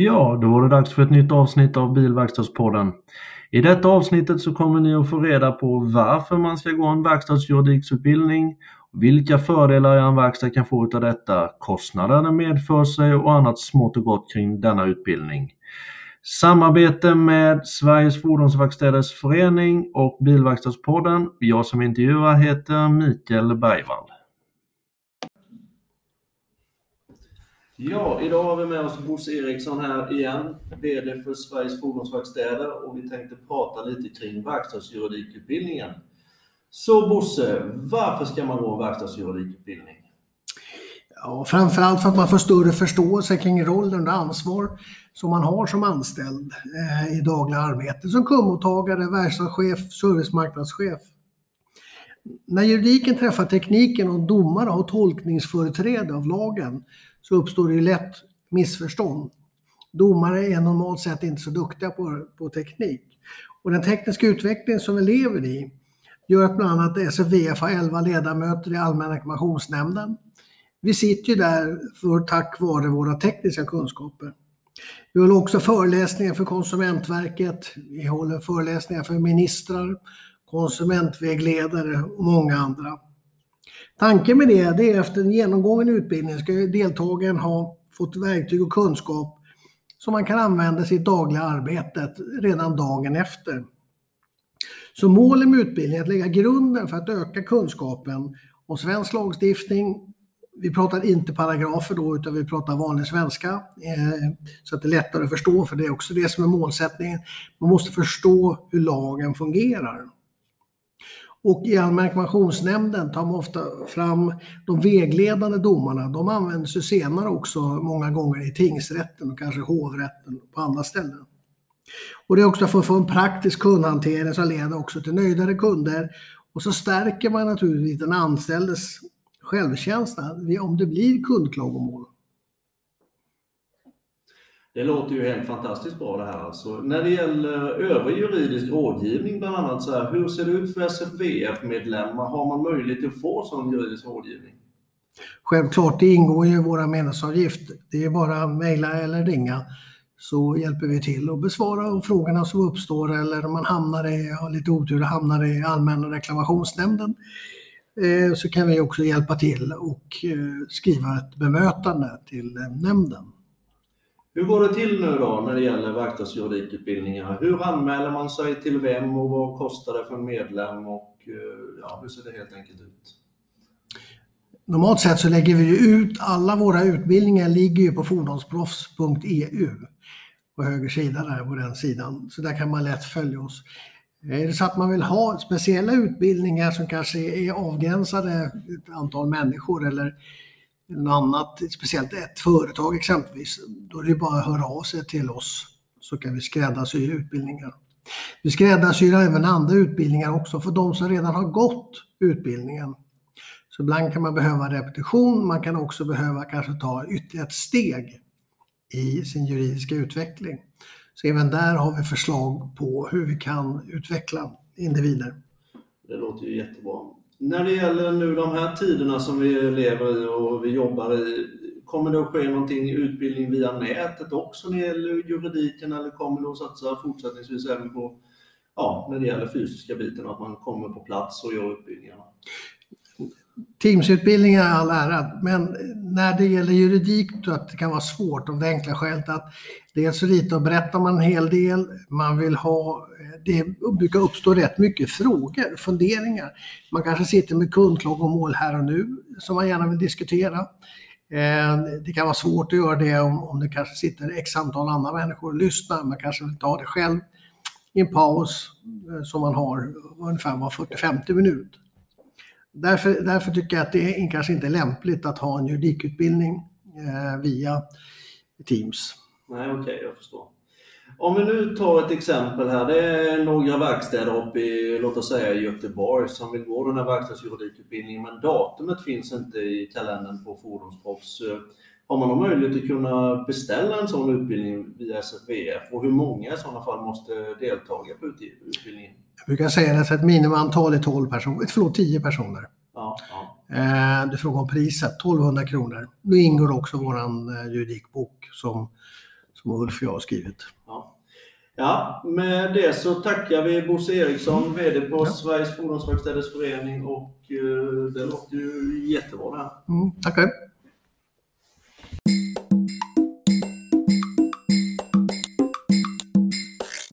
Ja, då var det dags för ett nytt avsnitt av Bilverkstadspodden. I detta avsnittet så kommer ni att få reda på varför man ska gå en verkstadsjuridiksutbildning, vilka fördelar en verkstad kan få av detta, kostnader den medför sig och annat smått och gott kring denna utbildning. Samarbete med Sveriges Fordonsverkstäders Förening och Bilverkstadspodden. Jag som intervjuar heter Mikael Bergvall. Ja, idag har vi med oss Bosse Eriksson här igen, VD för Sveriges Fordonsverkstäder och vi tänkte prata lite kring verkstadsjuridikutbildningen. Så Bosse, varför ska man gå en verkstadsjuridikutbildning? Ja, framförallt för att man får större förståelse kring rollen och ansvar som man har som anställd eh, i dagliga arbete som kundmottagare, verkstadschef, servicemarknadschef. När juridiken träffar tekniken och domare har tolkningsföreträde av lagen så uppstår det ju lätt missförstånd. Domare är normalt sett inte så duktiga på, på teknik. Och den tekniska utvecklingen som vi lever i gör att bland annat SFVF har 11 ledamöter i Allmänna reklamationsnämnden. Vi sitter ju där för tack vare våra tekniska kunskaper. Vi håller också föreläsningar för Konsumentverket, vi håller föreläsningar för ministrar, konsumentvägledare och många andra. Tanken med det, det är efter en genomgången utbildning ska deltagaren ha fått verktyg och kunskap som man kan använda i sitt dagliga arbete redan dagen efter. Så målet med utbildningen är att lägga grunden för att öka kunskapen om svensk lagstiftning. Vi pratar inte paragrafer då utan vi pratar vanlig svenska eh, så att det är lättare att förstå för det är också det som är målsättningen. Man måste förstå hur lagen fungerar. Och i Allmänna reklamationsnämnden tar man ofta fram de vägledande domarna. De används ju senare också många gånger i tingsrätten och kanske hovrätten och på andra ställen. Och det är också för att få en praktisk kundhantering som leder också till nöjdare kunder. Och så stärker man naturligtvis den anställdes självkänsla om det blir kundklagomål. Det låter ju helt fantastiskt bra det här. Alltså, när det gäller övrig juridisk rådgivning bland annat, så här, hur ser det ut för SFVF-medlemmar? Har man möjlighet att få sån juridisk rådgivning? Självklart, det ingår ju i våra medlemsavgift. Det är bara att mejla eller ringa så hjälper vi till att besvara frågorna som uppstår eller om man hamnar i, har lite otur och hamnar i Allmänna reklamationsnämnden eh, så kan vi också hjälpa till och eh, skriva ett bemötande till eh, nämnden. Hur går det till nu då när det gäller verkstadsjuridikutbildningar? Hur anmäler man sig till vem och vad kostar det för en medlem och eh, ja, hur ser det helt enkelt ut? Normalt sett så lägger vi ut, alla våra utbildningar ligger ju på fordonsproffs.eu på höger sida där på den sidan. Så där kan man lätt följa oss. Är det så att man vill ha speciella utbildningar som kanske är avgränsade ett antal människor eller något annat, speciellt ett företag exempelvis, då är det bara att höra av sig till oss så kan vi skräddarsy utbildningar. Vi skräddarsyr även andra utbildningar också för de som redan har gått utbildningen. Så ibland kan man behöva repetition, man kan också behöva kanske ta ytterligare ett steg i sin juridiska utveckling. Så även där har vi förslag på hur vi kan utveckla individer. Det låter ju jättebra. När det gäller nu de här tiderna som vi lever i och vi jobbar i, kommer det att ske någonting utbildning via nätet också när det gäller juridiken eller kommer det att satsa fortsättningsvis även på, ja, när det gäller fysiska biten, att man kommer på plats och gör utbildningarna? Teamsutbildningar är all ära, men när det gäller juridik tror jag att det kan vara svårt av det enkla skälet att dels så lite berättar man en hel del, man vill ha, det brukar uppstå rätt mycket frågor, funderingar. Man kanske sitter med kundklagomål här och nu som man gärna vill diskutera. Eh, det kan vara svårt att göra det om, om det kanske sitter x antal andra människor och lyssnar. Man kanske vill ta det själv i en paus eh, som man har ungefär var 40-50 minuter. Därför, därför tycker jag att det är, kanske inte är lämpligt att ha en juridikutbildning eh, via Teams. Nej, okej, okay, jag förstår. Om vi nu tar ett exempel här. Det är några verkstäder uppe i, låt oss säga Göteborg, som vill gå den här verkstadsjuridikutbildningen, men datumet finns inte i kalendern på Fordonsproffs. Eh, har man någon möjlighet att kunna beställa en sån utbildning via SFVF och hur många i sådana fall måste delta på utbildningen? Jag brukar säga att ett minimantal är 12 personer, förlåt 10 personer. Ja, ja. Eh, du frågar om priset, 1200 kronor. Då ingår också vår eh, juridikbok som, som Ulf och jag har skrivit. Ja. Ja, med det så tackar vi Bosse Eriksson, VD på Sveriges Fordonsverkstäders Förening och eh, det låter ju jättebra det här. Mm, tack själv.